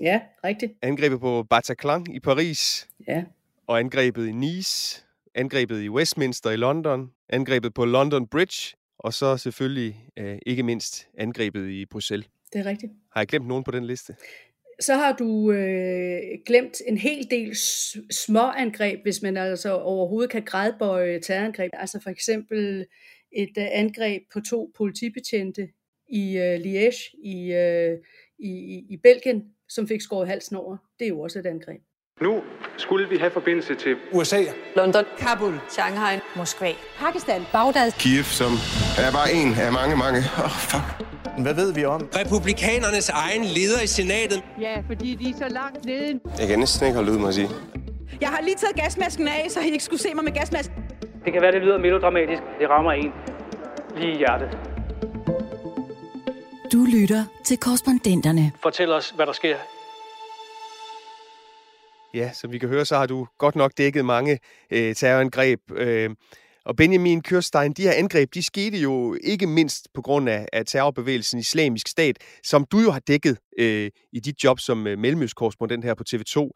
Ja, rigtigt. angrebet på Bataclan i Paris, Ja. og angrebet i Nice, angrebet i Westminster i London, angrebet på London Bridge, og så selvfølgelig øh, ikke mindst angrebet i Bruxelles. Det er rigtigt. Har jeg glemt nogen på den liste? Så har du øh, glemt en hel del s- småangreb, hvis man altså overhovedet kan gradbøje terrorangreb. Altså for eksempel et øh, angreb på to politibetjente i øh, Liège i, øh, i, i- i Belgien, som fik skåret halsen over. Det er jo også et angreb. Nu skulle vi have forbindelse til USA. London, Kabul, Shanghai, Moskva, Pakistan, Bagdad, Kiev, som er bare en af mange, mange. Åh, oh, fuck. Hvad ved vi om? Republikanernes egen leder i senatet. Ja, fordi de er så langt nede. Jeg kan næsten ikke holde ud, må jeg sige. Jeg har lige taget gasmasken af, så I ikke skulle se mig med gasmasken. Det kan være, det lyder melodramatisk. Det rammer en lige i hjertet. Du lytter til korrespondenterne. Fortæl os, hvad der sker. Ja, som vi kan høre, så har du godt nok dækket mange øh, terrorangreb. Øh, og Benjamin Kørstein, de her angreb, de skete jo ikke mindst på grund af, af terrorbevægelsen Islamisk Stat, som du jo har dækket øh, i dit job som øh, mellemøstkorrespondent her på TV2. Øh,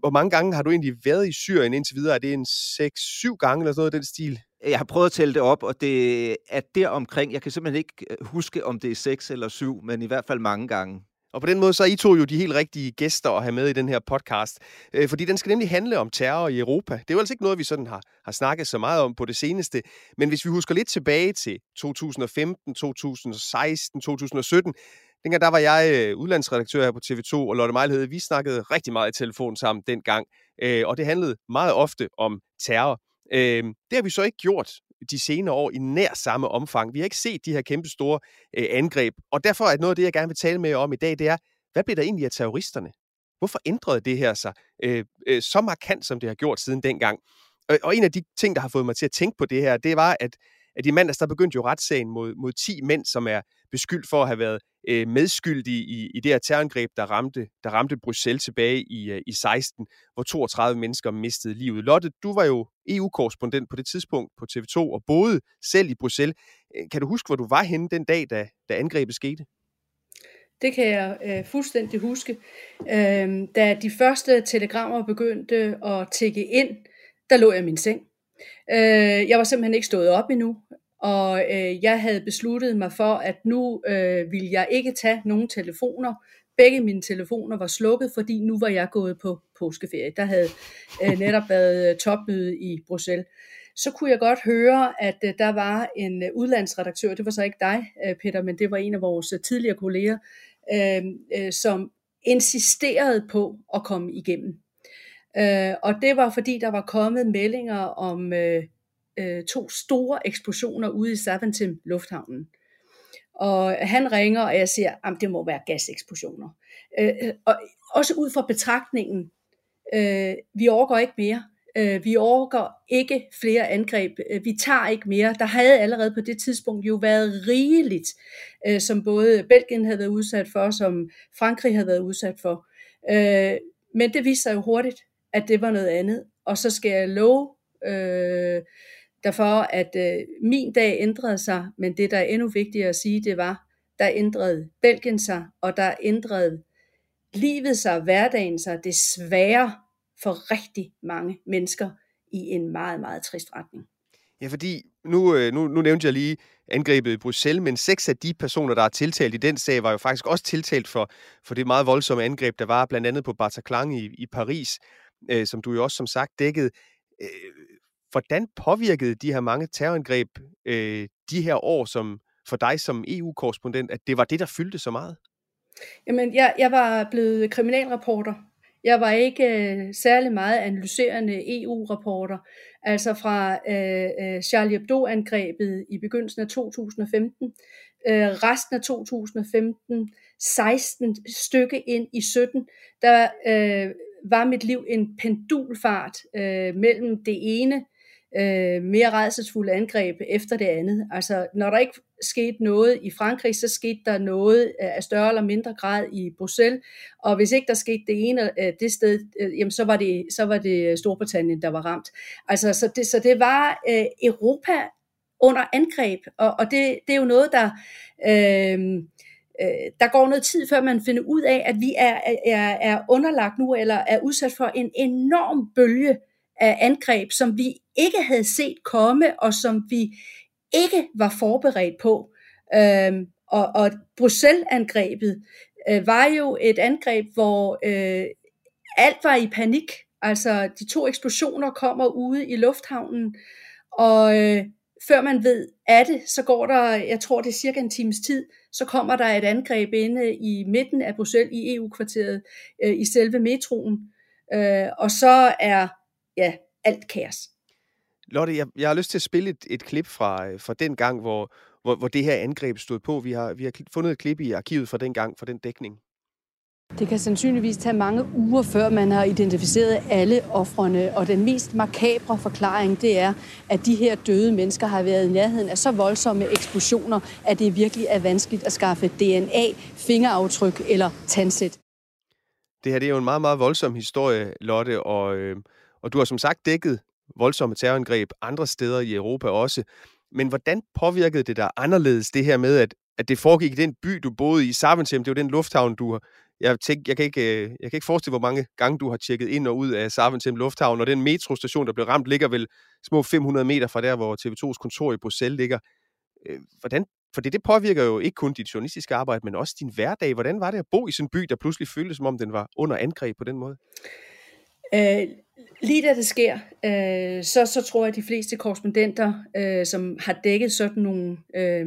Hvor mange gange har du egentlig været i Syrien indtil videre? Er det en 6-7 gange eller sådan noget af den stil? Øh, jeg har prøvet at tælle det op, og det er deromkring. Jeg kan simpelthen ikke øh, huske, om det er seks eller syv, men i hvert fald mange gange. Og på den måde så er I to jo de helt rigtige gæster at have med i den her podcast. Øh, fordi den skal nemlig handle om terror i Europa. Det er jo altså ikke noget, vi sådan har, har snakket så meget om på det seneste. Men hvis vi husker lidt tilbage til 2015, 2016, 2017, dengang der var jeg øh, udlandsredaktør her på TV2, og Lotte Mejlhed, vi snakkede rigtig meget i telefon sammen dengang. Øh, og det handlede meget ofte om terror. Øh, det har vi så ikke gjort de senere år i nær samme omfang. Vi har ikke set de her kæmpe store øh, angreb, og derfor er noget af det, jeg gerne vil tale med jer om i dag, det er, hvad blev der egentlig af terroristerne? Hvorfor ændrede det her sig øh, øh, så markant, som det har gjort siden dengang? Og, og en af de ting, der har fået mig til at tænke på det her, det var, at, at i mandags, der begyndte jo retssagen mod, mod 10 mænd, som er beskyldt for at have været øh, medskyldige i, i det her terrorangreb, der ramte, der ramte Bruxelles tilbage i, øh, i 16, hvor 32 mennesker mistede livet. Lotte, du var jo EU-korrespondent på det tidspunkt på TV2 og boede selv i Bruxelles. Øh, kan du huske, hvor du var henne den dag, da, da angrebet skete? Det kan jeg øh, fuldstændig huske. Øh, da de første telegrammer begyndte at tække ind, der lå jeg i min seng. Øh, jeg var simpelthen ikke stået op endnu, og øh, jeg havde besluttet mig for, at nu øh, ville jeg ikke tage nogen telefoner. Begge mine telefoner var slukket, fordi nu var jeg gået på påskeferie. Der havde øh, netop været øh, topmøde i Bruxelles. Så kunne jeg godt høre, at øh, der var en øh, udlandsredaktør, det var så ikke dig, øh, Peter, men det var en af vores øh, tidligere kolleger, øh, øh, som insisterede på at komme igennem. Øh, og det var fordi, der var kommet meldinger om øh, øh, to store eksplosioner ude i Zaventem lufthavnen. Og han ringer, og jeg siger, at det må være gaseksplosioner. Øh, øh, og også ud fra betragtningen, øh, vi overgår ikke mere. Øh, vi overgår ikke flere angreb. Øh, vi tager ikke mere. Der havde allerede på det tidspunkt jo været rigeligt, øh, som både Belgien havde været udsat for, som Frankrig havde været udsat for. Øh, men det viste sig jo hurtigt, at det var noget andet. Og så skal jeg love øh, derfor, at øh, min dag ændrede sig, men det, der er endnu vigtigere at sige, det var, der ændrede Belgien sig, og der ændrede livet sig, hverdagen sig, desværre for rigtig mange mennesker i en meget, meget trist retning. Ja, fordi nu, øh, nu, nu nævnte jeg lige angrebet i Bruxelles, men seks af de personer, der er tiltalt i den sag, var jo faktisk også tiltalt for, for det meget voldsomme angreb, der var blandt andet på Bataclan i, i Paris, øh, som du jo også som sagt dækkede. Øh, hvordan påvirkede de her mange terrorangreb øh, de her år som for dig som EU-korrespondent, at det var det, der fyldte så meget? Jamen, jeg, jeg var blevet kriminalreporter. Jeg var ikke øh, særlig meget analyserende EU-rapporter. Altså fra øh, øh, Charlie Hebdo-angrebet i begyndelsen af 2015, øh, resten af 2015, 16 stykke ind i 17, der øh, var mit liv en pendulfart øh, mellem det ene øh, mere redselsfulde angreb efter det andet. Altså, når der ikke skete noget i Frankrig, så skete der noget af større eller mindre grad i Bruxelles, og hvis ikke der skete det ene øh, det sted, øh, jamen så var det, så var det Storbritannien, der var ramt. Altså, så det, så det var øh, Europa under angreb, og, og det, det er jo noget, der... Øh, øh, der går noget tid, før man finder ud af, at vi er, er, er underlagt nu, eller er udsat for en enorm bølge angreb, som vi ikke havde set komme, og som vi ikke var forberedt på. Øhm, og, og Bruxelles-angrebet øh, var jo et angreb, hvor øh, alt var i panik. Altså, de to eksplosioner kommer ude i lufthavnen, og øh, før man ved af det, så går der, jeg tror det er cirka en times tid, så kommer der et angreb inde i midten af Bruxelles i EU-kvarteret, øh, i selve metroen. Øh, og så er ja, alt kaos. Lotte, jeg, jeg har lyst til at spille et, et klip fra, fra den gang, hvor, hvor, hvor det her angreb stod på. Vi har, vi har fundet et klip i arkivet fra den gang, fra den dækning. Det kan sandsynligvis tage mange uger, før man har identificeret alle offrene, og den mest makabre forklaring, det er, at de her døde mennesker har været i nærheden af så voldsomme eksplosioner, at det virkelig er vanskeligt at skaffe DNA, fingeraftryk eller tandsæt. Det her det er jo en meget, meget voldsom historie, Lotte, og, øh, og du har som sagt dækket voldsomme terrorangreb andre steder i Europa også. Men hvordan påvirkede det dig anderledes, det her med, at, at det foregik i den by, du boede i, Saventem, det var den lufthavn, du har, jeg, tænk, jeg, kan ikke, øh, jeg kan ikke forestille, hvor mange gange du har tjekket ind og ud af Saventem Lufthavn, og den metrostation, der blev ramt, ligger vel små 500 meter fra der, hvor TV2's kontor i Bruxelles ligger. Øh, hvordan, for det påvirker jo ikke kun dit journalistiske arbejde, men også din hverdag. Hvordan var det at bo i sådan en by, der pludselig føltes, som om den var under angreb på den måde? Øh, lige da det sker, øh, så, så tror jeg, at de fleste korrespondenter, øh, som har dækket sådan nogle øh,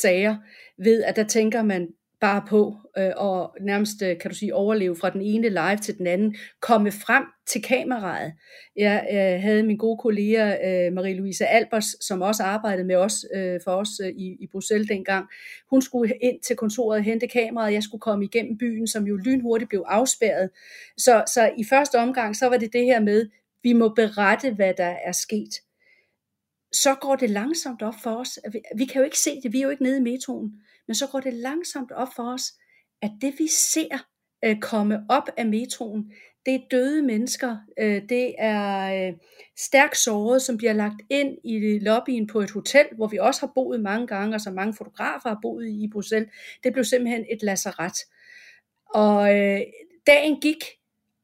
sager, ved, at der tænker man bare på øh, og nærmest, øh, kan du sige, overleve fra den ene live til den anden, komme frem til kameraet. Jeg øh, havde min gode kollega øh, Marie-Louise Albers, som også arbejdede med os øh, for os øh, i, i Bruxelles dengang. Hun skulle ind til kontoret og hente kameraet, jeg skulle komme igennem byen, som jo lynhurtigt blev afspærret. Så, så i første omgang, så var det det her med, vi må berette, hvad der er sket så går det langsomt op for os. Vi kan jo ikke se det, vi er jo ikke nede i metroen men så går det langsomt op for os, at det vi ser øh, komme op af metroen, det er døde mennesker, øh, det er øh, stærkt såret, som bliver lagt ind i øh, lobbyen på et hotel, hvor vi også har boet mange gange, og så mange fotografer har boet i Bruxelles. Det blev simpelthen et lazaret. Og øh, dagen gik,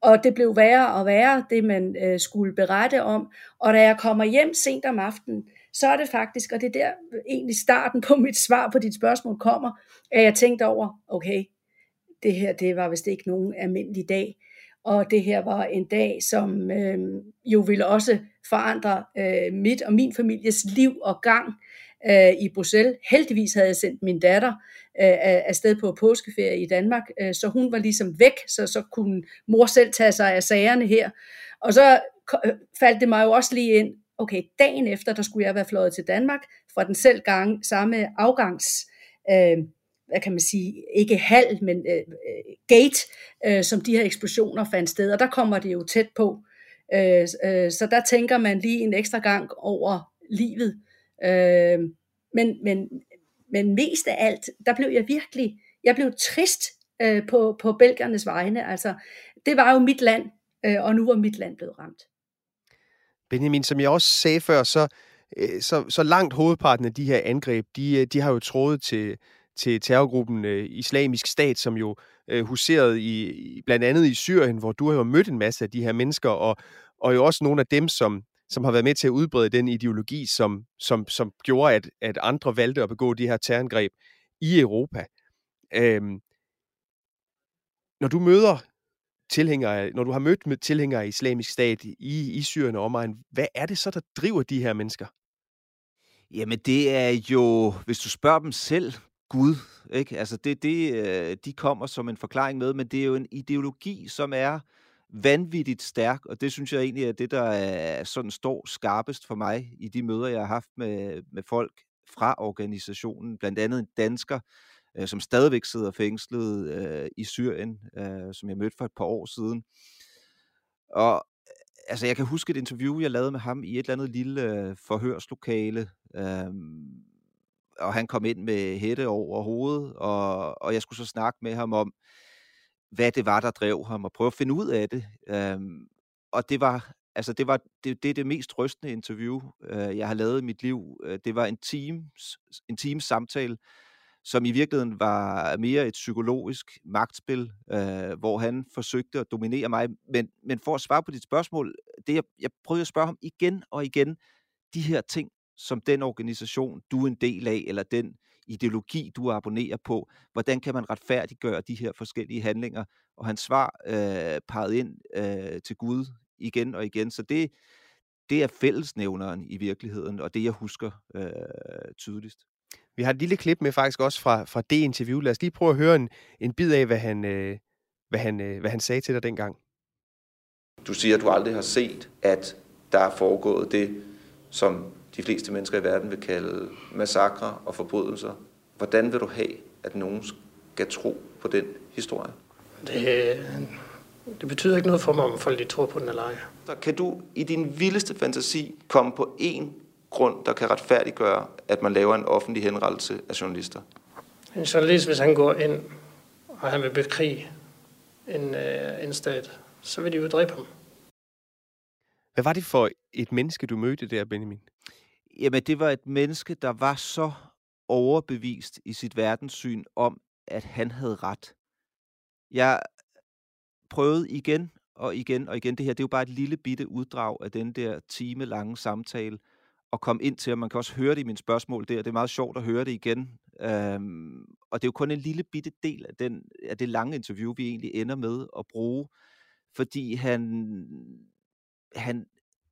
og det blev værre og værre, det man øh, skulle berette om. Og da jeg kommer hjem sent om aftenen, så er det faktisk, og det er der egentlig starten på mit svar på dit spørgsmål kommer, at jeg tænkte over, okay, det her det var vist ikke nogen almindelig dag, og det her var en dag, som øh, jo ville også forandre øh, mit og min families liv og gang øh, i Bruxelles. Heldigvis havde jeg sendt min datter øh, afsted på påskeferie i Danmark, øh, så hun var ligesom væk, så så kunne mor selv tage sig af sagerne her. Og så øh, faldt det mig jo også lige ind, okay, dagen efter, der skulle jeg være fløjet til Danmark fra den selv gang, samme afgangs, øh, hvad kan man sige, ikke hal, men øh, øh, gate, øh, som de her eksplosioner fandt sted, og der kommer det jo tæt på. Øh, øh, så der tænker man lige en ekstra gang over livet. Øh, men, men, men mest af alt, der blev jeg virkelig, jeg blev trist øh, på, på belgernes vegne. Altså, det var jo mit land, øh, og nu var mit land blevet ramt. Benjamin, som jeg også sagde før, så, øh, så, så langt hovedparten af de her angreb, de, øh, de har jo trådet til, til terrorgruppen øh, Islamisk Stat, som jo øh, huserede i, blandt andet i Syrien, hvor du har jo mødt en masse af de her mennesker, og, og jo også nogle af dem, som, som har været med til at udbrede den ideologi, som, som, som gjorde, at, at andre valgte at begå de her terrorangreb i Europa. Øhm, når du møder tilhængere, når du har mødt med tilhængere af islamisk stat i, i Syrien og omegn, hvad er det så, der driver de her mennesker? Jamen, det er jo, hvis du spørger dem selv, Gud, ikke? Altså, det, det, øh, de kommer som en forklaring med, men det er jo en ideologi, som er vanvittigt stærk, og det synes jeg egentlig er det, der er sådan står skarpest for mig i de møder, jeg har haft med, med folk fra organisationen, blandt andet en dansker, øh, som stadigvæk sidder fængslet øh, i Syrien, øh, som jeg mødte for et par år siden. Og øh, altså, jeg kan huske et interview, jeg lavede med ham i et eller andet lille øh, forhørslokale, øh, og han kom ind med hætte over hovedet, og, og jeg skulle så snakke med ham om, hvad det var, der drev ham, og prøve at finde ud af det. Øh, og det var, altså det var det, det er det mest rystende interview, øh, jeg har lavet i mit liv. Øh, det var en teams, en teams samtale, som i virkeligheden var mere et psykologisk magtspil, øh, hvor han forsøgte at dominere mig. Men, men for at svare på dit spørgsmål, det jeg, jeg prøvede at spørge ham igen og igen, de her ting, som den organisation, du er en del af, eller den ideologi, du abonnerer på, hvordan kan man retfærdiggøre de her forskellige handlinger? Og hans svar øh, pegede ind øh, til Gud igen og igen. Så det, det er fællesnævneren i virkeligheden, og det jeg husker øh, tydeligst. Vi har et lille klip med faktisk også fra, fra det interview. Lad os lige prøve at høre en, en bid af, hvad han, øh, hvad, han, øh, hvad han sagde til dig dengang. Du siger, at du aldrig har set, at der er foregået det, som de fleste mennesker i verden vil kalde massakre og forbrydelser. Hvordan vil du have, at nogen skal tro på den historie? Det, det betyder ikke noget for mig, om folk de tror på den eller ej. Så kan du i din vildeste fantasi komme på en grund, der kan retfærdiggøre, at man laver en offentlig henrettelse af journalister? En journalist, hvis han går ind, og han vil bekrige en, øh, en stat, så vil de jo dræbe ham. Hvad var det for et menneske, du mødte der, Benjamin? Jamen, det var et menneske, der var så overbevist i sit verdenssyn om, at han havde ret. Jeg prøvede igen og igen og igen. Det her, det er jo bare et lille bitte uddrag af den der time lange samtale, og komme ind til, og man kan også høre det i mine spørgsmål der. Det er meget sjovt at høre det igen. Øhm, og det er jo kun en lille bitte del af, den, af det lange interview, vi egentlig ender med at bruge, fordi han, han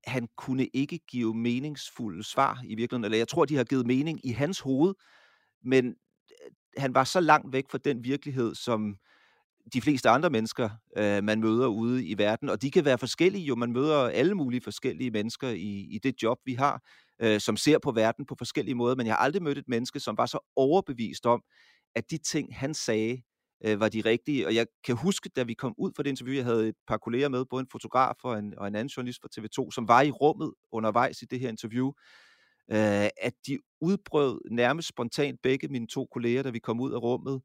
han kunne ikke give meningsfulde svar i virkeligheden. Eller jeg tror, de har givet mening i hans hoved, men øh, han var så langt væk fra den virkelighed, som de fleste andre mennesker, øh, man møder ude i verden. Og de kan være forskellige jo. Man møder alle mulige forskellige mennesker i, i det job, vi har, øh, som ser på verden på forskellige måder. Men jeg har aldrig mødt et menneske, som var så overbevist om, at de ting, han sagde, øh, var de rigtige. Og jeg kan huske, da vi kom ud fra det interview, jeg havde et par kolleger med, både en fotograf og en, og en anden journalist fra TV2, som var i rummet undervejs i det her interview, øh, at de udbrød nærmest spontant begge mine to kolleger, da vi kom ud af rummet,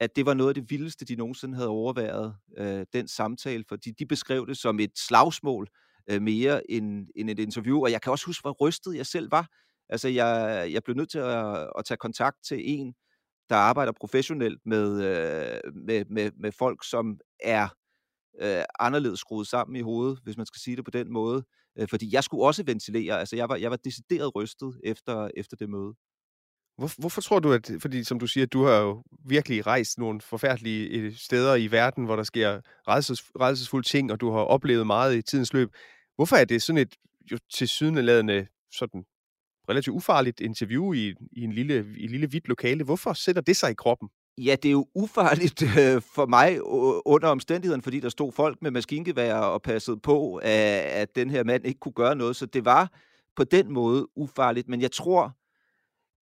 at det var noget af det vildeste, de nogensinde havde overværet, øh, den samtale, fordi de beskrev det som et slagsmål øh, mere end, end et interview. Og jeg kan også huske, hvor rystet jeg selv var. Altså, jeg, jeg blev nødt til at, at tage kontakt til en, der arbejder professionelt med, øh, med, med, med folk, som er øh, anderledes skruet sammen i hovedet, hvis man skal sige det på den måde. Øh, fordi jeg skulle også ventilere. Altså, jeg var, jeg var decideret rystet efter, efter det møde. Hvor, hvorfor tror du, at, fordi som du siger, du har jo virkelig rejst nogle forfærdelige øh, steder i verden, hvor der sker redselses, redselsfulde ting, og du har oplevet meget i tidens løb. Hvorfor er det sådan et jo tilsyneladende sådan relativt ufarligt interview i, i en lille, i en lille hvidt lokale. Hvorfor sætter det sig i kroppen? Ja, det er jo ufarligt øh, for mig under omstændigheden, fordi der stod folk med maskingevær og passede på, at, at den her mand ikke kunne gøre noget. Så det var på den måde ufarligt. Men jeg tror,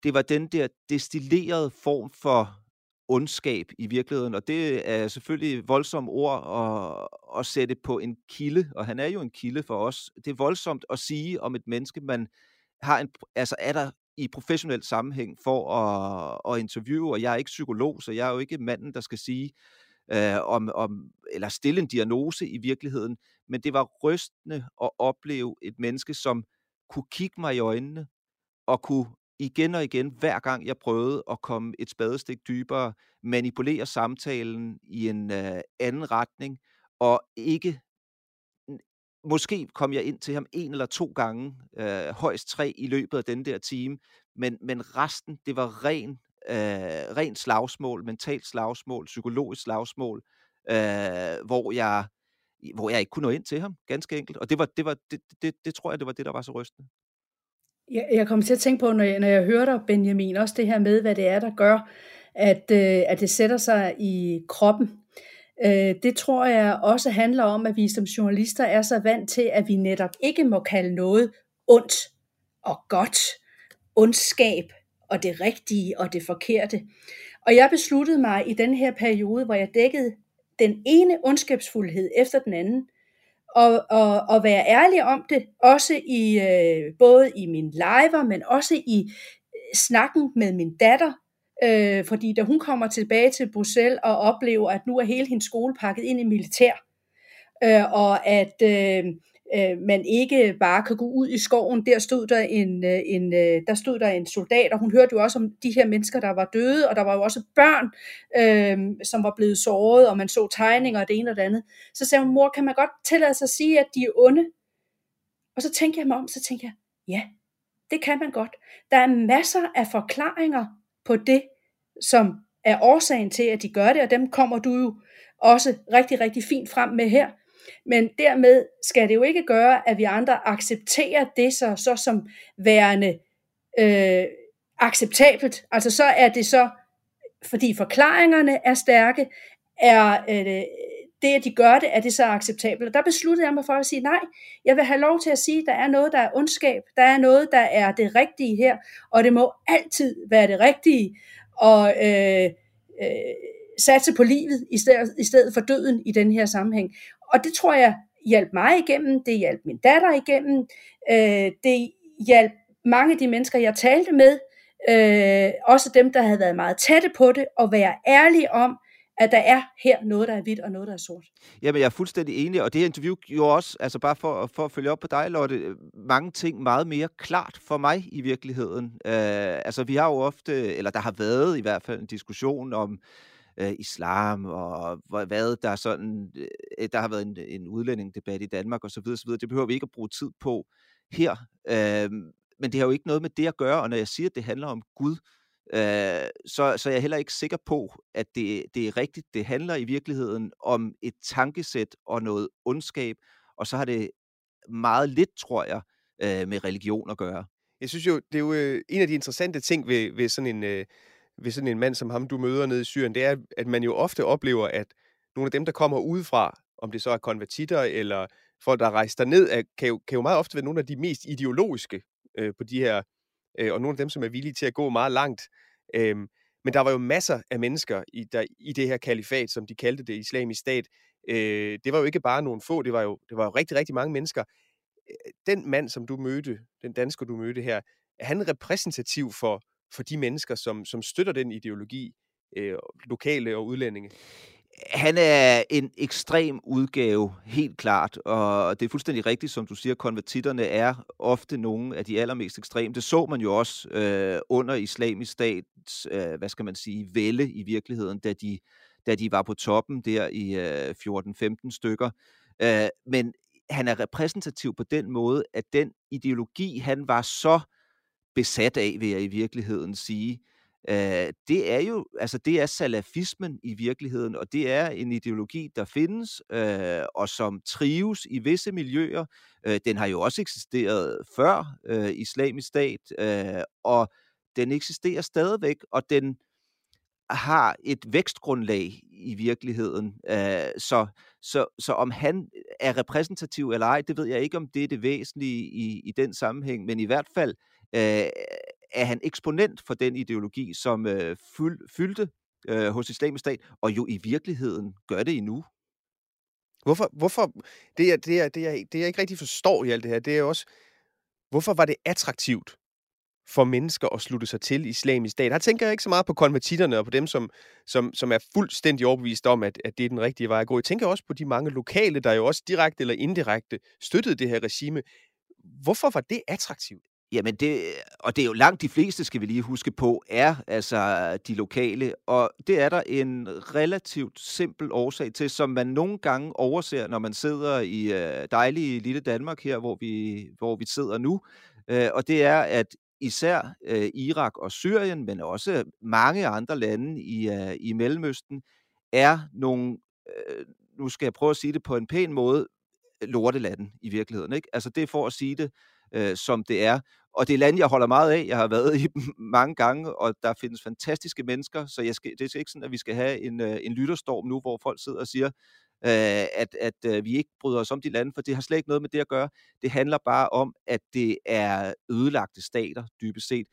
det var den der destillerede form for ondskab i virkeligheden, og det er selvfølgelig voldsomme ord at, at sætte på en kilde, og han er jo en kilde for os. Det er voldsomt at sige om et menneske, man har en, altså er der i professionel sammenhæng for at, at interviewe, og jeg er ikke psykolog, så jeg er jo ikke manden, der skal sige, øh, om, om, eller stille en diagnose i virkeligheden, men det var rystende at opleve et menneske, som kunne kigge mig i øjnene, og kunne igen og igen, hver gang jeg prøvede at komme et spadestik dybere, manipulere samtalen i en øh, anden retning, og ikke måske kom jeg ind til ham en eller to gange, øh, højst tre i løbet af den der time, men, men resten, det var ren, øh, ren slagsmål, mentalt slagsmål, psykologisk slagsmål, øh, hvor jeg hvor jeg ikke kunne nå ind til ham, ganske enkelt. Og det, var, det, var, det, det, det tror jeg, det var det, der var så rystende. Jeg, jeg kommer til at tænke på, når jeg, når jeg hører dig, Benjamin, også det her med, hvad det er, der gør, at, øh, at det sætter sig i kroppen. Øh, det tror jeg også handler om, at vi som journalister er så vant til, at vi netop ikke må kalde noget ondt og godt, ondskab og det rigtige og det forkerte. Og jeg besluttede mig i den her periode, hvor jeg dækkede den ene ondskabsfuldhed efter den anden, og, og, og være ærlig om det, også i øh, både i min live, men også i øh, snakken med min datter, øh, fordi da hun kommer tilbage til Bruxelles og oplever, at nu er hele hendes skole pakket ind i militær, øh, og at øh, øh, man ikke bare kan gå ud i skoven. Der stod der en, øh, en, øh, der stod der en soldat, og hun hørte jo også om de her mennesker, der var døde, og der var jo også børn, øh, som var blevet såret, og man så tegninger og det ene og det andet. Så sagde hun, mor, kan man godt tillade sig at sige, at de er onde? Og så tænkte jeg mig om, så tænkte jeg, ja, det kan man godt. Der er masser af forklaringer på det, som er årsagen til, at de gør det, og dem kommer du jo også rigtig, rigtig fint frem med her. Men dermed skal det jo ikke gøre, at vi andre accepterer det så, så som værende øh, acceptabelt. Altså så er det så, fordi forklaringerne er stærke, er øh, det, at de gør det, er det så acceptabelt. Og der besluttede jeg mig for at sige, nej, jeg vil have lov til at sige, at der er noget, der er ondskab, der er noget, der er det rigtige her, og det må altid være det rigtige, og øh, øh, satse på livet i stedet, i stedet for døden i den her sammenhæng. Og det tror jeg hjalp mig igennem, det hjalp min datter igennem, øh, det hjalp mange af de mennesker, jeg talte med, øh, også dem, der havde været meget tætte på det, og være ærlige om, at der er her noget, der er hvidt, og noget, der er sort. Jamen, jeg er fuldstændig enig, og det her interview gjorde også, altså bare for, for at følge op på dig, Lotte, mange ting meget mere klart for mig i virkeligheden. Øh, altså, vi har jo ofte, eller der har været i hvert fald en diskussion om, øh, Øh, islam og hvad der er sådan, øh, der har været en, en udlændingdebat i Danmark osv. osv. Det behøver vi ikke at bruge tid på her. Øh, men det har jo ikke noget med det at gøre, og når jeg siger, at det handler om Gud, øh, så, så er jeg heller ikke sikker på, at det, det er rigtigt. Det handler i virkeligheden om et tankesæt og noget ondskab, og så har det meget lidt, tror jeg, øh, med religion at gøre. Jeg synes jo, det er jo øh, en af de interessante ting ved, ved sådan en... Øh, ved sådan en mand som ham, du møder nede i Syrien, det er, at man jo ofte oplever, at nogle af dem, der kommer udefra, om det så er konvertitter eller folk, der rejser ned, er, kan, jo, kan jo meget ofte være nogle af de mest ideologiske øh, på de her, øh, og nogle af dem, som er villige til at gå meget langt. Øh, men der var jo masser af mennesker i, der, i det her kalifat, som de kaldte det, islamisk stat. Øh, det var jo ikke bare nogle få, det var jo, det var jo rigtig, rigtig mange mennesker. Øh, den mand, som du mødte, den dansker, du mødte her, er han repræsentativ for, for de mennesker, som, som støtter den ideologi, øh, lokale og udlændinge? Han er en ekstrem udgave, helt klart, og det er fuldstændig rigtigt, som du siger, konvertitterne er ofte nogle af de allermest ekstreme. Det så man jo også øh, under islamisk stats, øh, hvad skal man sige, vælde i virkeligheden, da de, da de var på toppen der i øh, 14-15 stykker. Øh, men han er repræsentativ på den måde, at den ideologi, han var så øh, besat af, vil jeg i virkeligheden sige. Øh, det er jo, altså det er salafismen i virkeligheden, og det er en ideologi, der findes, øh, og som trives i visse miljøer. Øh, den har jo også eksisteret før øh, islamisk stat, øh, og den eksisterer stadigvæk, og den har et vækstgrundlag i virkeligheden. Øh, så, så, så om han er repræsentativ eller ej, det ved jeg ikke, om det er det væsentlige i, i den sammenhæng, men i hvert fald øh, øh, er han eksponent for den ideologi, som øh, fyld, fyldte øh, hos islamisk stat, og jo i virkeligheden gør det endnu. Hvorfor, hvorfor det, er, det, er, det, er, det jeg ikke rigtig forstår i alt det her, det er også, hvorfor var det attraktivt for mennesker at slutte sig til islamisk stat? Her tænker jeg ikke så meget på konvertitterne og på dem, som, som, som er fuldstændig overbevist om, at, at det er den rigtige vej at gå. Jeg tænker også på de mange lokale, der jo også direkte eller indirekte støttede det her regime. Hvorfor var det attraktivt? Jamen, det, og det er jo langt de fleste, skal vi lige huske på, er altså de lokale. Og det er der en relativt simpel årsag til, som man nogle gange overser, når man sidder i øh, dejlige lille Danmark her, hvor vi, hvor vi sidder nu. Øh, og det er, at især øh, Irak og Syrien, men også mange andre lande i, øh, i Mellemøsten, er nogle, øh, nu skal jeg prøve at sige det på en pæn måde, lortelanden i virkeligheden. Ikke? Altså det er for at sige det, øh, som det er. Og det er lande, jeg holder meget af. Jeg har været i dem mange gange, og der findes fantastiske mennesker, så jeg skal, det er ikke sådan, at vi skal have en, øh, en lytterstorm nu, hvor folk sidder og siger, øh, at, at øh, vi ikke bryder os om de lande, for det har slet ikke noget med det at gøre. Det handler bare om, at det er ødelagte stater, dybest set.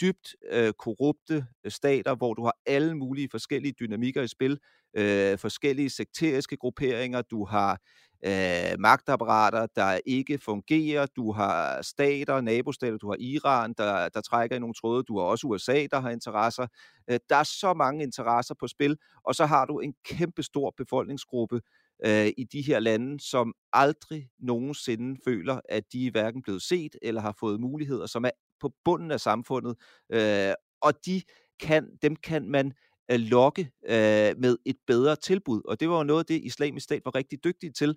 Dybt øh, korrupte øh, stater, hvor du har alle mulige forskellige dynamikker i spil, øh, forskellige sekteriske grupperinger, du har øh, magtapparater, der ikke fungerer. Du har stater, nabostater, du har Iran, der, der trækker i nogle tråde. Du har også USA, der har interesser. Øh, der er så mange interesser på spil, og så har du en kæmpe stor befolkningsgruppe øh, i de her lande, som aldrig nogensinde føler, at de er hverken blevet set eller har fået muligheder, som er på bunden af samfundet. Øh, og de kan, dem kan man at lokke øh, med et bedre tilbud. Og det var jo noget det, islamisk stat var rigtig dygtig til,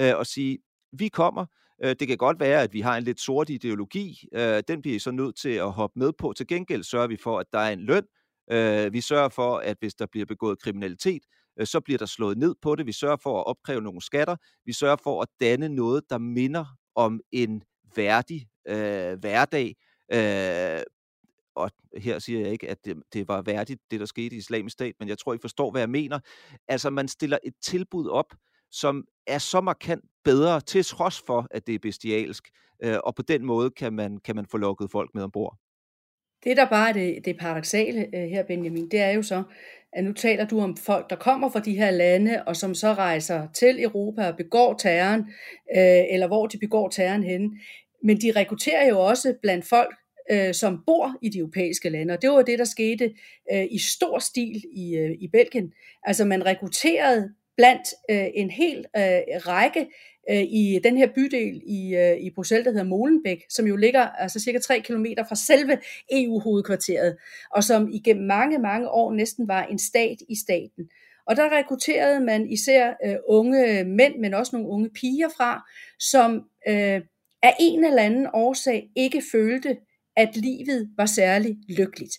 øh, at sige, vi kommer, øh, det kan godt være, at vi har en lidt sort ideologi, øh, den bliver I så nødt til at hoppe med på. Til gengæld sørger vi for, at der er en løn, øh, vi sørger for, at hvis der bliver begået kriminalitet, så bliver der slået ned på det, vi sørger for at opkræve nogle skatter, vi sørger for at danne noget, der minder om en værdig øh, hverdag, øh, og her siger jeg ikke, at det, det var værdigt, det der skete i islamisk stat, men jeg tror, I forstår, hvad jeg mener. Altså, man stiller et tilbud op, som er så markant bedre, til trods for, at det er bestialsk, øh, og på den måde kan man, kan man få lukket folk med ombord. Det, der bare er det, det paradoxale øh, her, Benjamin, det er jo så, at nu taler du om folk, der kommer fra de her lande, og som så rejser til Europa og begår terroren, øh, eller hvor de begår terroren henne. Men de rekrutterer jo også blandt folk, øh, som bor i de europæiske lande. Og det var det, der skete øh, i stor stil i, øh, i Belgien. Altså man rekrutterede blandt øh, en hel øh, række øh, i den her bydel i, øh, i Bruxelles, der hedder Molenbeek, som jo ligger altså cirka 3 km fra selve EU-hovedkvarteret, og som igennem mange, mange år næsten var en stat i staten. Og der rekrutterede man især øh, unge mænd, men også nogle unge piger fra, som øh, af en eller anden årsag ikke følte, at livet var særlig lykkeligt.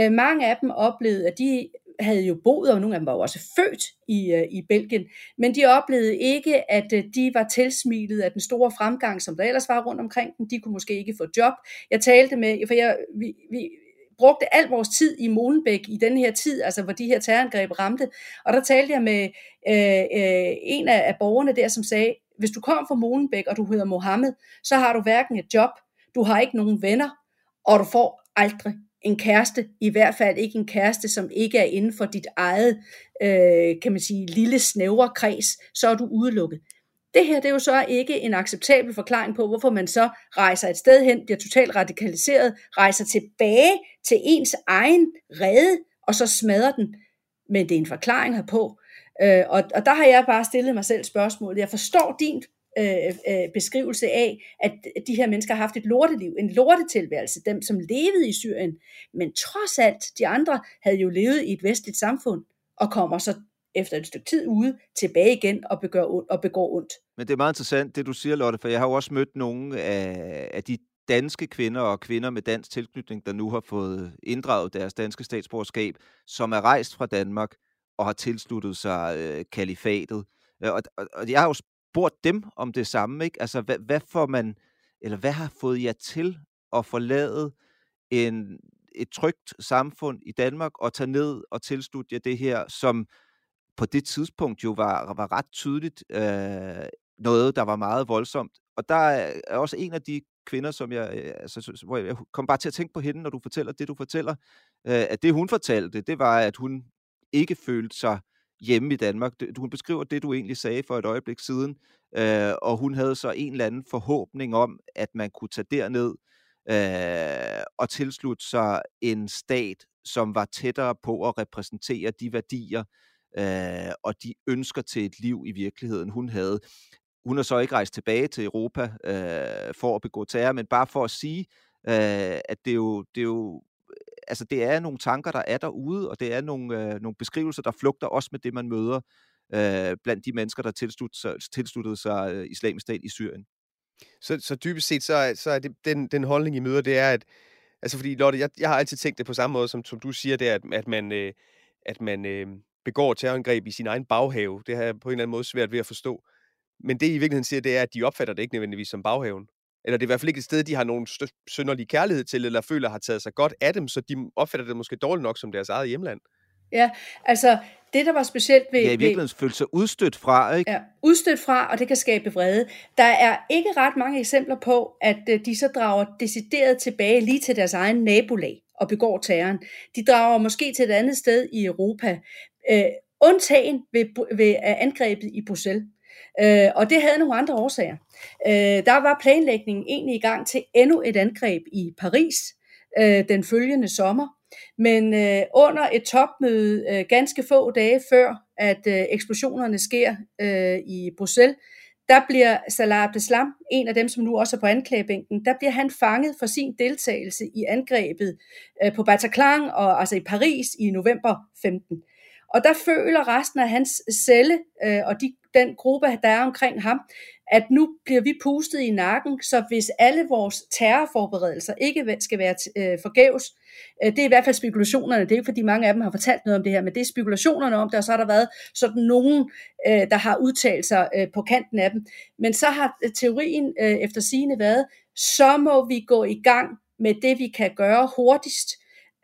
Øh, mange af dem oplevede, at de havde jo boet, og nogle af dem var jo også født i, øh, i Belgien, men de oplevede ikke, at øh, de var tilsmilet af den store fremgang, som der ellers var rundt omkring dem. De kunne måske ikke få job. Jeg talte med, for jeg, vi, vi brugte al vores tid i Molenbæk i den her tid, altså hvor de her terrorangreb ramte, og der talte jeg med øh, øh, en af, af borgerne der, som sagde, hvis du kom fra Molenbæk, og du hedder Mohammed, så har du hverken et job, du har ikke nogen venner, og du får aldrig en kæreste, i hvert fald ikke en kæreste, som ikke er inden for dit eget, øh, kan man sige, lille snævre kreds, så er du udelukket. Det her det er jo så ikke en acceptabel forklaring på, hvorfor man så rejser et sted hen, bliver totalt radikaliseret, rejser tilbage til ens egen rede, og så smadrer den. Men det er en forklaring herpå. Øh, og, og der har jeg bare stillet mig selv spørgsmålet. Jeg forstår din øh, øh, beskrivelse af, at de her mennesker har haft et lorteliv, en lortetilværelse, dem som levede i Syrien. Men trods alt, de andre havde jo levet i et vestligt samfund, og kommer så efter et stykke tid ude tilbage igen og begår, og begår ondt. Men det er meget interessant, det du siger, Lotte, for jeg har jo også mødt nogle af, af de danske kvinder og kvinder med dansk tilknytning, der nu har fået inddraget deres danske statsborgerskab, som er rejst fra Danmark og har tilsluttet sig øh, kalifatet. Øh, og, og, og jeg har jo spurgt dem om det samme, ikke? Altså, hvad, hvad får man, eller hvad har fået jer til at forlade en, et trygt samfund i Danmark og tage ned og tilslutte jer det her, som på det tidspunkt jo var, var ret tydeligt øh, noget, der var meget voldsomt. Og der er også en af de kvinder, som jeg, øh, altså, hvor jeg kom bare til at tænke på hende, når du fortæller det, du fortæller, øh, at det hun fortalte, det var, at hun ikke følte sig hjemme i Danmark. Du beskriver det, du egentlig sagde for et øjeblik siden, øh, og hun havde så en eller anden forhåbning om, at man kunne tage derned øh, og tilslutte sig en stat, som var tættere på at repræsentere de værdier øh, og de ønsker til et liv i virkeligheden, hun havde. Hun har så ikke rejst tilbage til Europa øh, for at begå terror, men bare for at sige, Øh, at det er jo, det er jo altså det er nogle tanker, der er derude, og det er nogle, øh, nogle beskrivelser, der flugter også med det, man møder øh, blandt de mennesker, der tilsluttede sig, tilsluttede sig øh, islamisk stat i Syrien. Så, så dybest set, så er, så er det, den, den holdning, I møder, det er, at altså fordi, Lotte, jeg, jeg har altid tænkt det på samme måde, som, som du siger, det er, at, at man, øh, at man øh, begår terrorangreb i sin egen baghave. Det har jeg på en eller anden måde svært ved at forstå. Men det, I virkeligheden siger, det er, at de opfatter det ikke nødvendigvis som baghaven. Eller det er i hvert fald ikke et sted, de har nogen sønderlig kærlighed til, eller føler har taget sig godt af dem, så de opfatter det måske dårligt nok som deres eget hjemland. Ja, altså det, der var specielt ved... Ja, i virkeligheden følte sig udstødt fra, ikke? Ja, udstødt fra, og det kan skabe vrede. Der er ikke ret mange eksempler på, at øh, de så drager decideret tilbage lige til deres egen nabolag og begår terroren. De drager måske til et andet sted i Europa. Øh, undtagen ved, ved angrebet i Bruxelles. Øh, og det havde nogle andre årsager. Øh, der var planlægningen egentlig i gang til endnu et angreb i Paris øh, den følgende sommer. Men øh, under et topmøde øh, ganske få dage før, at øh, eksplosionerne sker øh, i Bruxelles, der bliver Salah Abdeslam, en af dem, som nu også er på anklagebænken, der bliver han fanget for sin deltagelse i angrebet øh, på Bataclan, og, altså i Paris i november 15. Og der føler resten af hans celle øh, og de, den gruppe, der er omkring ham, at nu bliver vi pustet i nakken, så hvis alle vores terrorforberedelser ikke skal være øh, forgæves, øh, det er i hvert fald spekulationerne, det er ikke fordi mange af dem har fortalt noget om det her, men det er spekulationerne om det, og så har der været sådan nogen, øh, der har udtalt sig øh, på kanten af dem. Men så har øh, teorien øh, efter sigende været, så må vi gå i gang med det, vi kan gøre hurtigst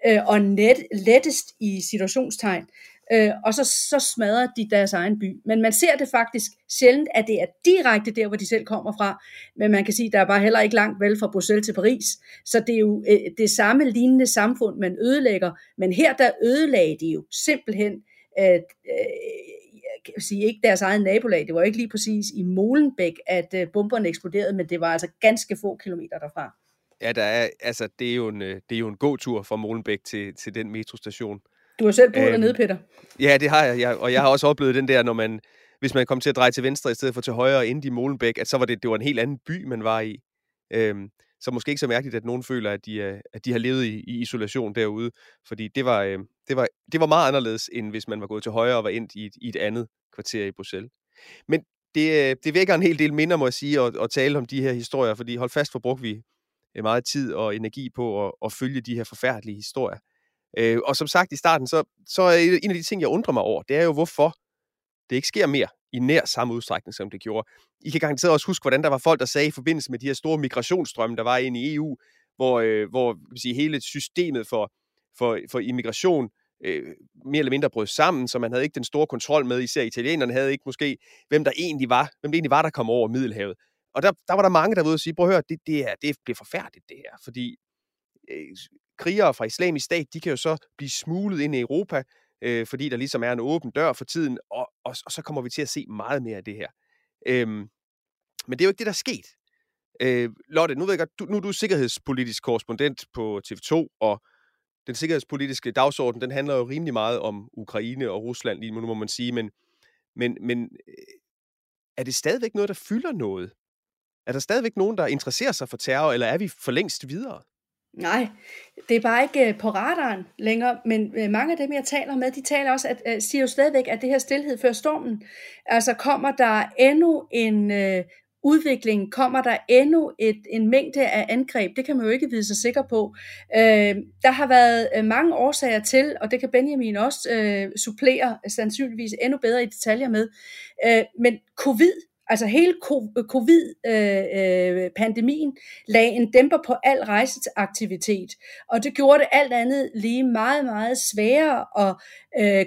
øh, og net, lettest i situationstegn øh, og så, så smadrer de deres egen by. Men man ser det faktisk sjældent, at det er direkte der, hvor de selv kommer fra. Men man kan sige, at der er bare heller ikke langt vel fra Bruxelles til Paris. Så det er jo øh, det samme lignende samfund, man ødelægger. Men her der ødelagde de jo simpelthen øh, øh, jeg kan sige, ikke deres egen nabolag. Det var ikke lige præcis i Molenbæk, at øh, bomberne eksploderede, men det var altså ganske få kilometer derfra. Ja, der er, altså, det, er jo en, øh, det er jo en god tur fra Molenbæk til, til den metrostation. Du har selv boet øhm, dernede, Peter. Ja, det har jeg, jeg, og jeg har også oplevet den der, når man, hvis man kom til at dreje til venstre i stedet for til højre ind i Molenbæk, at så var det, det var en helt anden by, man var i. Øhm, så måske ikke så mærkeligt, at nogen føler, at de, øh, at de har levet i, i isolation derude, fordi det var, øh, det, var, det var meget anderledes, end hvis man var gået til højre og var ind i et, i et andet kvarter i Bruxelles. Men det, øh, det vækker en hel del minder, må jeg sige, at, at tale om de her historier, fordi hold fast, for brugte vi meget tid og energi på at, at følge de her forfærdelige historier. Øh, og som sagt i starten, så, så er en af de ting, jeg undrer mig over, det er jo, hvorfor det ikke sker mere i nær samme udstrækning, som det gjorde. I kan garanteret også huske, hvordan der var folk, der sagde i forbindelse med de her store migrationsstrømme, der var ind i EU, hvor, øh, hvor vil sige, hele systemet for, for, for immigration øh, mere eller mindre brød sammen, så man havde ikke den store kontrol med, især italienerne havde ikke måske, hvem der egentlig var, hvem det egentlig var, der kom over Middelhavet. Og der, der var der mange, der var ude og sige, prøv at høre, det, det, er, det bliver forfærdeligt det her, fordi øh, krigere fra islamisk stat, de kan jo så blive smuglet ind i Europa, øh, fordi der ligesom er en åben dør for tiden, og, og, og så kommer vi til at se meget mere af det her. Øhm, men det er jo ikke det, der er sket. Øh, Lotte, nu ved jeg godt, du, nu er du sikkerhedspolitisk korrespondent på TV2, og den sikkerhedspolitiske dagsorden, den handler jo rimelig meget om Ukraine og Rusland lige nu, må man sige, men, men, men øh, er det stadigvæk noget, der fylder noget? Er der stadigvæk nogen, der interesserer sig for terror, eller er vi for længst videre? Nej, det er bare ikke øh, på radaren længere, men øh, mange af dem, jeg taler med, de taler også, at, øh, siger jo stadigvæk, at det her stillhed før stormen. Altså kommer der endnu en øh, udvikling, kommer der endnu et, en mængde af angreb, det kan man jo ikke vide sig sikker på. Øh, der har været mange årsager til, og det kan Benjamin også øh, supplere sandsynligvis endnu bedre i detaljer med, øh, men covid Altså hele øh, covid-pandemien øh, øh, lagde en dæmper på al rejseaktivitet, og det gjorde det alt andet lige meget, meget sværere at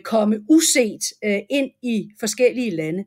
komme uset ind i forskellige lande.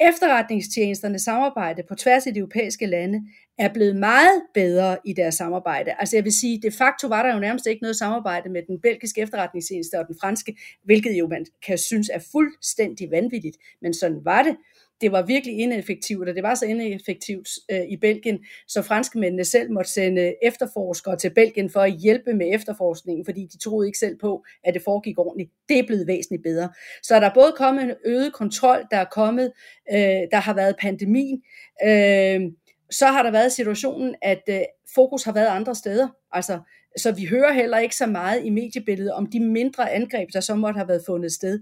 Efterretningstjenesternes samarbejde på tværs af de europæiske lande er blevet meget bedre i deres samarbejde. Altså jeg vil sige, de facto var der jo nærmest ikke noget samarbejde med den belgiske efterretningstjeneste og den franske, hvilket jo man kan synes er fuldstændig vanvittigt, men sådan var det det var virkelig ineffektivt, og det var så ineffektivt øh, i Belgien, så franskmændene selv måtte sende efterforskere til Belgien for at hjælpe med efterforskningen, fordi de troede ikke selv på, at det foregik ordentligt. Det er blevet væsentligt bedre. Så der er både kommet en øget kontrol, der er kommet, øh, der har været pandemien, øh, så har der været situationen, at øh, fokus har været andre steder. Altså, så vi hører heller ikke så meget i mediebilledet om de mindre angreb, der så måtte have været fundet sted.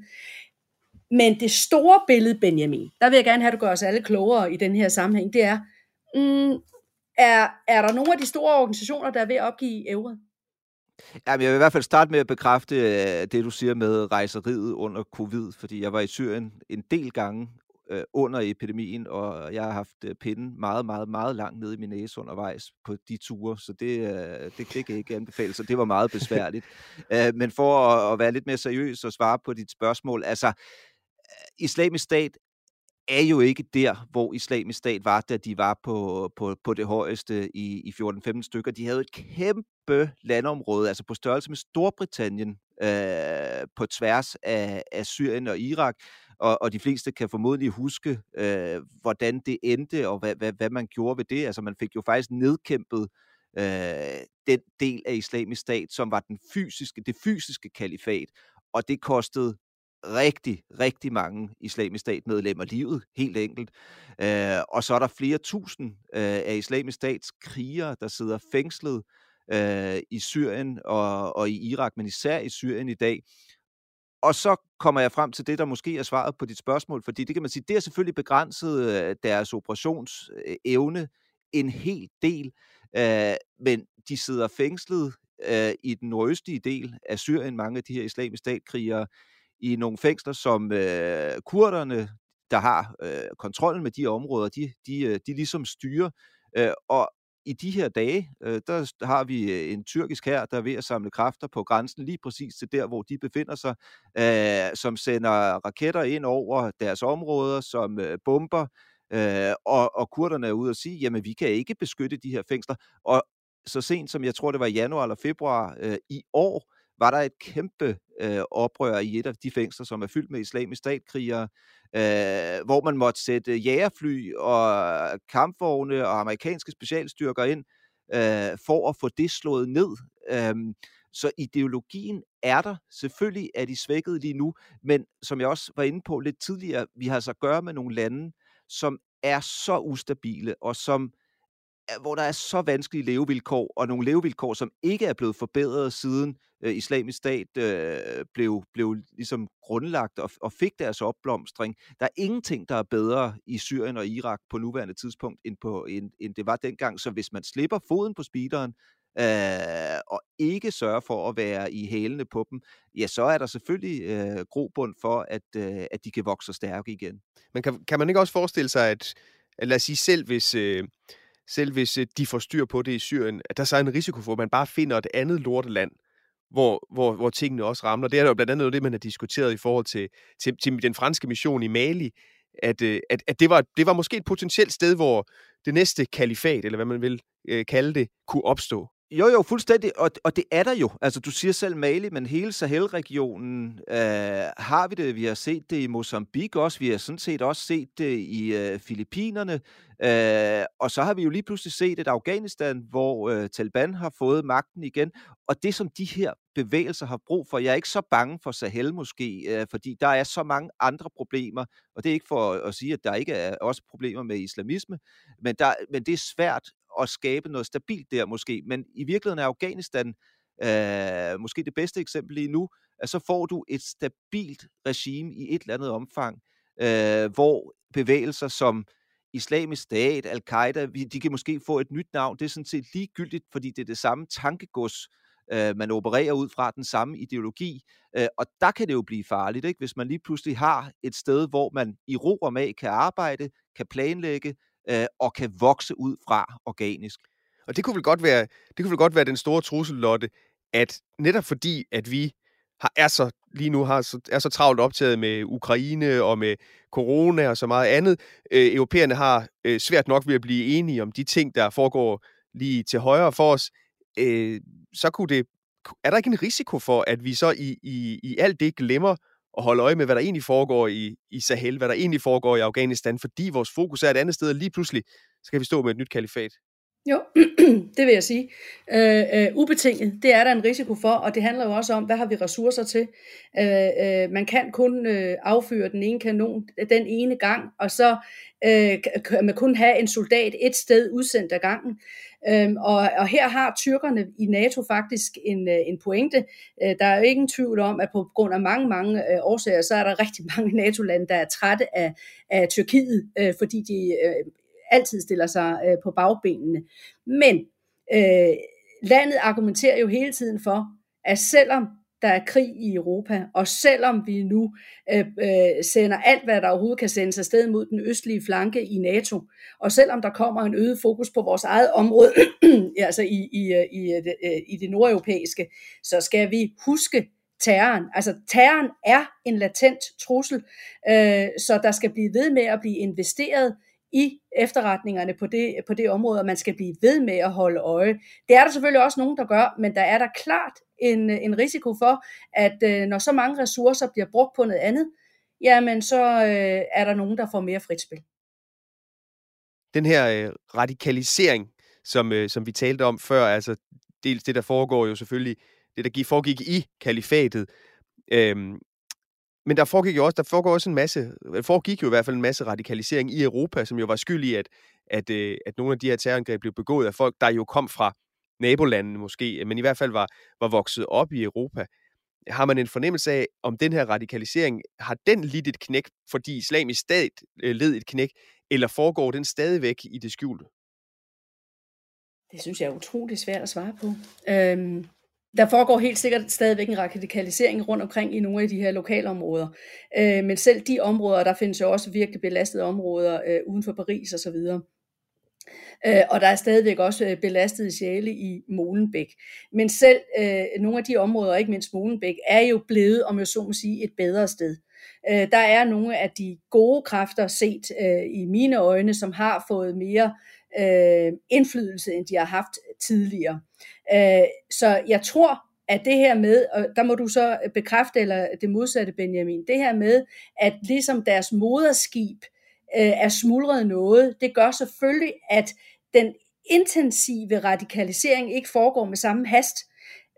Men det store billede, Benjamin, der vil jeg gerne have, at du gør os alle klogere i den her sammenhæng, det er, mm, er, er der nogle af de store organisationer, der er ved at opgive ævret? Ja, men jeg vil i hvert fald starte med at bekræfte øh, det, du siger med rejseriet under covid, fordi jeg var i Syrien en del gange øh, under epidemien, og jeg har haft øh, pinden meget, meget, meget langt nede i min næse undervejs på de ture, så det, øh, det, det kan ikke anbefale, så det var meget besværligt. øh, men for at, at være lidt mere seriøs og svare på dit spørgsmål, altså, islamisk stat er jo ikke der, hvor islamisk stat var, da de var på, på, på det højeste i, i 14-15 stykker. De havde et kæmpe landområde, altså på størrelse med Storbritannien, øh, på tværs af, af Syrien og Irak, og, og de fleste kan formodentlig huske, øh, hvordan det endte, og hvad, hvad, hvad man gjorde ved det. Altså man fik jo faktisk nedkæmpet øh, den del af islamisk stat, som var den fysiske, det fysiske kalifat, og det kostede rigtig, rigtig mange islamisk stat medlemmer livet, helt enkelt. Øh, og så er der flere tusind øh, af islamisk stats krigere, der sidder fængslet øh, i Syrien og, og i Irak, men især i Syrien i dag. Og så kommer jeg frem til det, der måske er svaret på dit spørgsmål, fordi det kan man sige, det er selvfølgelig begrænset øh, deres operationsevne øh, en hel del, øh, men de sidder fængslet øh, i den nordøstlige del af Syrien, mange af de her islamisk statkrigere, i nogle fængsler, som øh, kurderne, der har øh, kontrollen med de områder, de, de, øh, de ligesom styrer. Øh, og i de her dage, øh, der har vi øh, en tyrkisk her, der er ved at samle kræfter på grænsen lige præcis til der, hvor de befinder sig, øh, som sender raketter ind over deres områder, som øh, bomber, øh, og, og kurderne er ude og sige, jamen vi kan ikke beskytte de her fængsler. Og så sent som, jeg tror det var i januar eller februar øh, i år, var der et kæmpe øh, oprør i et af de fængsler, som er fyldt med islamisk statkrigere, øh, hvor man måtte sætte jægerfly og kampvogne og amerikanske specialstyrker ind øh, for at få det slået ned. Øh, så ideologien er der. Selvfølgelig er de svækket lige nu, men som jeg også var inde på lidt tidligere, vi har altså at gøre med nogle lande, som er så ustabile, og som hvor der er så vanskelige levevilkår, og nogle levevilkår, som ikke er blevet forbedret siden øh, islamisk stat øh, blev, blev ligesom grundlagt og, og fik deres opblomstring. Der er ingenting, der er bedre i Syrien og Irak på nuværende tidspunkt, end, på, end, end det var dengang. Så hvis man slipper foden på speederen, øh, og ikke sørger for at være i hælene på dem, ja, så er der selvfølgelig øh, grobund for, at, øh, at de kan vokse stærke igen. Men kan, kan man ikke også forestille sig, at, at lad os sige selv, hvis... Øh selv hvis øh, de får styr på det i Syrien, at der så er en risiko for, at man bare finder et andet lorteland, hvor, hvor, hvor tingene også ramler. Det er jo blandt andet noget det, man har diskuteret i forhold til, til, til den franske mission i Mali, at, øh, at, at det, var, det var måske et potentielt sted, hvor det næste kalifat, eller hvad man vil øh, kalde det, kunne opstå. Jo, jo, fuldstændig, og, og det er der jo. Altså, du siger selv Mali, men hele Sahel-regionen øh, har vi det. Vi har set det i Mozambique også. Vi har sådan set også set det i øh, Filippinerne. Øh, og så har vi jo lige pludselig set et Afghanistan, hvor øh, Taliban har fået magten igen. Og det, som de her bevægelser har brug for, jeg er ikke så bange for Sahel måske, øh, fordi der er så mange andre problemer. Og det er ikke for at sige, at der ikke er også problemer med islamisme, men, der, men det er svært at skabe noget stabilt der måske. Men i virkeligheden er Afghanistan øh, måske det bedste eksempel lige nu, at så får du et stabilt regime i et eller andet omfang, øh, hvor bevægelser som islamisk stat, al-Qaida, de kan måske få et nyt navn. Det er sådan set ligegyldigt, fordi det er det samme tankegods, øh, man opererer ud fra den samme ideologi. Øh, og der kan det jo blive farligt, ikke? hvis man lige pludselig har et sted, hvor man i ro og mag kan arbejde, kan planlægge, øh, og kan vokse ud fra organisk. Og det kunne vel godt være, det kunne vel godt være den store trussel, Lotte, at netop fordi, at vi har, er så, lige nu har, så, er så travlt optaget med Ukraine og med corona og så meget andet, øh, europæerne har øh, svært nok ved at blive enige om de ting, der foregår lige til højre for os, øh, så kunne det, er der ikke en risiko for, at vi så i, i, i alt det glemmer at holde øje med, hvad der egentlig foregår i, i Sahel, hvad der egentlig foregår i Afghanistan, fordi vores fokus er et andet sted, og lige pludselig skal vi stå med et nyt kalifat. Jo, det vil jeg sige. Øh, øh, ubetinget, det er der en risiko for, og det handler jo også om, hvad har vi ressourcer til. Øh, øh, man kan kun øh, affyre den ene kanon den ene gang, og så øh, kan man kun have en soldat et sted udsendt ad gangen. Øhm, og, og her har tyrkerne i NATO faktisk en, øh, en pointe. Øh, der er jo ingen tvivl om, at på grund af mange, mange øh, årsager, så er der rigtig mange NATO-lande, der er trætte af, af Tyrkiet, øh, fordi de øh, altid stiller sig øh, på bagbenene. Men øh, landet argumenterer jo hele tiden for, at selvom der er krig i Europa, og selvom vi nu øh, øh, sender alt, hvad der overhovedet kan sendes afsted mod den østlige flanke i NATO, og selvom der kommer en øget fokus på vores eget område, altså i, i, i, det, i det nordeuropæiske, så skal vi huske terroren. Altså terroren er en latent trussel, øh, så der skal blive ved med at blive investeret i efterretningerne på det, på det område, og man skal blive ved med at holde øje. Det er der selvfølgelig også nogen, der gør, men der er der klart en, en risiko for, at øh, når så mange ressourcer bliver brugt på noget andet, jamen så øh, er der nogen, der får mere frit spil. Den her øh, radikalisering, som, øh, som vi talte om før, altså dels det, der foregår jo selvfølgelig, det der foregik i kalifatet, øh, men der foregik jo også, der foregår også en masse, der foregik jo i hvert fald en masse radikalisering i Europa, som jo var skyld i, at, at, øh, at nogle af de her terrorangreb blev begået af folk, der jo kom fra nabolandene måske, øh, men i hvert fald var, var vokset op i Europa. Har man en fornemmelse af, om den her radikalisering, har den lidt et knæk, fordi islamisk stat øh, led et knæk, eller foregår den stadigvæk i det skjulte? Det synes jeg er utrolig svært at svare på. Øhm, der foregår helt sikkert stadigvæk en radikalisering rundt omkring i nogle af de her lokalområder. Øh, men selv de områder, der findes jo også virkelig belastede områder øh, uden for Paris osv. Øh, og der er stadigvæk også øh, belastede sjæle i Molenbæk. Men selv øh, nogle af de områder, ikke mindst Molenbæk, er jo blevet, om jeg så må sige, et bedre sted. Øh, Øh, der er nogle af de gode kræfter set øh, i mine øjne, som har fået mere øh, indflydelse, end de har haft tidligere. Øh, så jeg tror, at det her med, og der må du så bekræfte, eller det modsatte Benjamin, det her med, at ligesom deres moderskib øh, er smuldret noget, det gør selvfølgelig, at den intensive radikalisering ikke foregår med samme hast.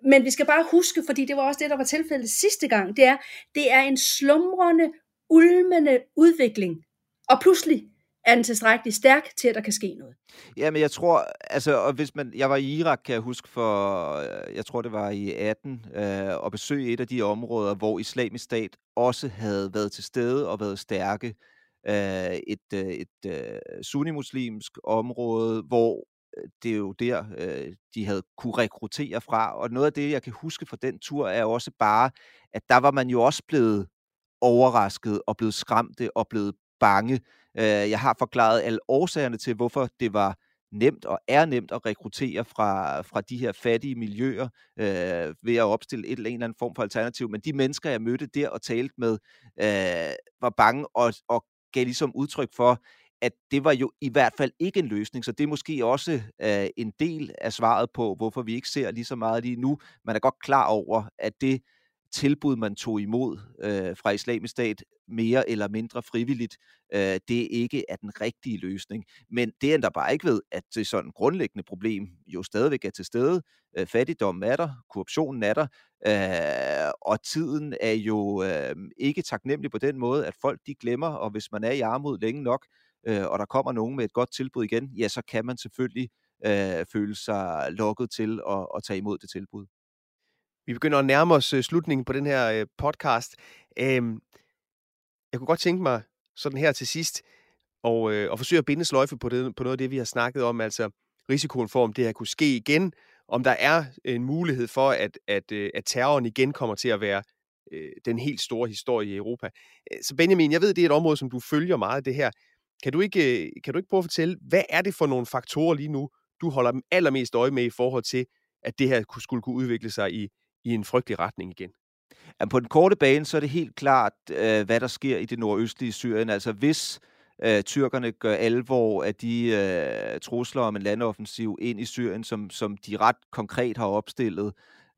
Men vi skal bare huske, fordi det var også det, der var tilfældet sidste gang, det er, det er en slumrende, ulmende udvikling. Og pludselig er den tilstrækkeligt stærk til, at der kan ske noget. Ja, men jeg tror, altså, og hvis man, jeg var i Irak, kan jeg huske, for, øh, jeg tror det var i 18, øh, og besøge et af de områder, hvor islamisk stat også havde været til stede og været stærke. Øh, et øh, et øh, sunnimuslimsk område, hvor det er jo der, øh, de havde kunne rekruttere fra. Og noget af det, jeg kan huske fra den tur, er også bare, at der var man jo også blevet overrasket og blevet skræmte og blevet bange Øh, jeg har forklaret alle årsagerne til, hvorfor det var nemt og er nemt at rekruttere fra, fra de her fattige miljøer øh, ved at opstille et eller andet form for alternativ. Men de mennesker, jeg mødte der og talte med, øh, var bange og, og gav ligesom udtryk for, at det var jo i hvert fald ikke en løsning, så det er måske også øh, en del af svaret på, hvorfor vi ikke ser lige så meget lige nu. Man er godt klar over, at det tilbud, man tog imod øh, fra islamisk stat, mere eller mindre frivilligt, øh, det ikke er den rigtige løsning. Men det ændrer bare ikke ved, at det sådan grundlæggende problem jo stadigvæk er til stede. Øh, fattigdommen er der, korruptionen er der, øh, og tiden er jo øh, ikke taknemmelig på den måde, at folk de glemmer, og hvis man er i armod længe nok, øh, øh, og der kommer nogen med et godt tilbud igen, ja, så kan man selvfølgelig øh, føle sig lukket til at, at tage imod det tilbud. Vi begynder at nærme os øh, slutningen på den her øh, podcast. Øhm, jeg kunne godt tænke mig sådan her til sidst og, øh, og forsøge at binde sløjfe på, det, på noget af det, vi har snakket om, altså risikoen for, om det her kunne ske igen, om der er en mulighed for, at, at, øh, at terroren igen kommer til at være øh, den helt store historie i Europa. Så Benjamin, jeg ved, det er et område, som du følger meget det her. Kan du ikke, øh, kan du ikke prøve at fortælle, hvad er det for nogle faktorer lige nu, du holder dem allermest øje med i forhold til, at det her skulle kunne udvikle sig i, i en frygtelig retning igen? Jamen, på den korte bane, så er det helt klart, øh, hvad der sker i det nordøstlige Syrien. Altså hvis øh, tyrkerne gør alvor af de øh, trusler om en landoffensiv ind i Syrien, som, som de ret konkret har opstillet,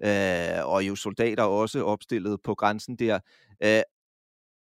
øh, og jo soldater også opstillet på grænsen der, øh,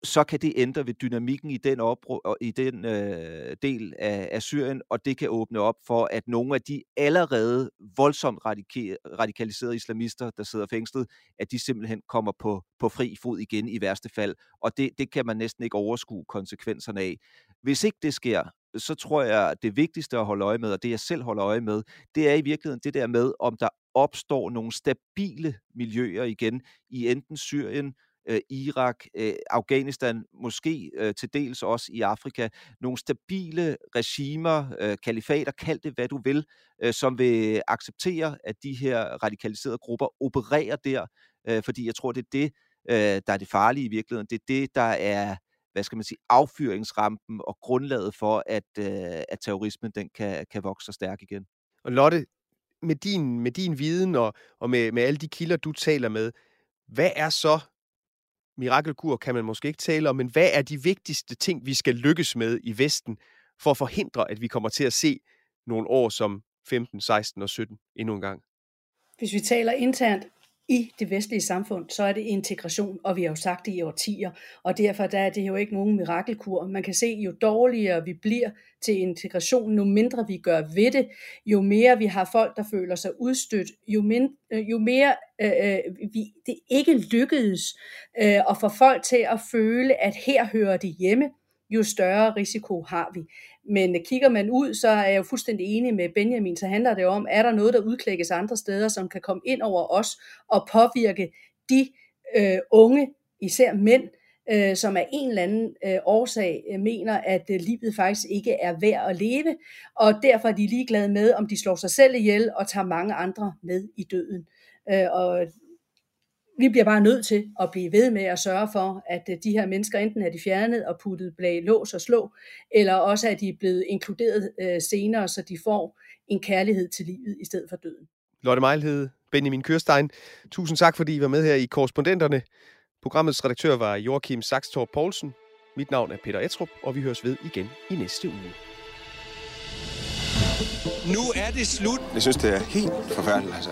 så kan det ændre ved dynamikken i den, opro- i den øh, del af, af Syrien, og det kan åbne op for, at nogle af de allerede voldsomt radika- radikaliserede islamister, der sidder fængslet, at de simpelthen kommer på, på fri fod igen i værste fald. Og det, det kan man næsten ikke overskue konsekvenserne af. Hvis ikke det sker, så tror jeg, at det vigtigste at holde øje med, og det jeg selv holder øje med, det er i virkeligheden det der med, om der opstår nogle stabile miljøer igen i enten Syrien, øh, Irak, øh, Afghanistan, måske øh, til dels også i Afrika, nogle stabile regimer, øh, kalifater, kald det hvad du vil, øh, som vil acceptere, at de her radikaliserede grupper opererer der, øh, fordi jeg tror, det er det, øh, der er det farlige i virkeligheden. Det er det, der er hvad skal man sige, affyringsrampen og grundlaget for, at, øh, at terrorismen den kan, kan vokse så stærk igen. Og Lotte, med din, med din viden og, og med, med alle de kilder, du taler med, hvad er så mirakelkur, kan man måske ikke tale om, men hvad er de vigtigste ting, vi skal lykkes med i Vesten, for at forhindre, at vi kommer til at se nogle år som 15, 16 og 17 endnu en gang? Hvis vi taler internt, i det vestlige samfund, så er det integration, og vi har jo sagt det i årtier, og derfor der er det jo ikke nogen mirakelkur. Man kan se, jo dårligere vi bliver til integration, jo mindre vi gør ved det, jo mere vi har folk, der føler sig udstødt, jo, mind, øh, jo mere øh, øh, vi, det ikke lykkedes øh, at få folk til at føle, at her hører de hjemme, jo større risiko har vi. Men kigger man ud, så er jeg jo fuldstændig enig med Benjamin, så handler det om, er der noget, der udklækkes andre steder, som kan komme ind over os og påvirke de øh, unge, især mænd, øh, som af en eller anden øh, årsag øh, mener, at øh, livet faktisk ikke er værd at leve, og derfor er de ligeglade med, om de slår sig selv ihjel og tager mange andre med i døden. Øh, og vi bliver bare nødt til at blive ved med at sørge for, at øh, de her mennesker enten er de fjernet og puttet bag lås og slå, eller også er de blevet inkluderet øh, senere, så de får en kærlighed til livet i stedet for døden. Lotte Mejlhed, Benjamin Kørstein, tusind tak, fordi I var med her i Korrespondenterne. Programmets redaktør var Joachim Saxtorp Poulsen. Mit navn er Peter Etrup, og vi høres ved igen i næste uge. Nu er det slut. Jeg synes, det er helt forfærdeligt, altså.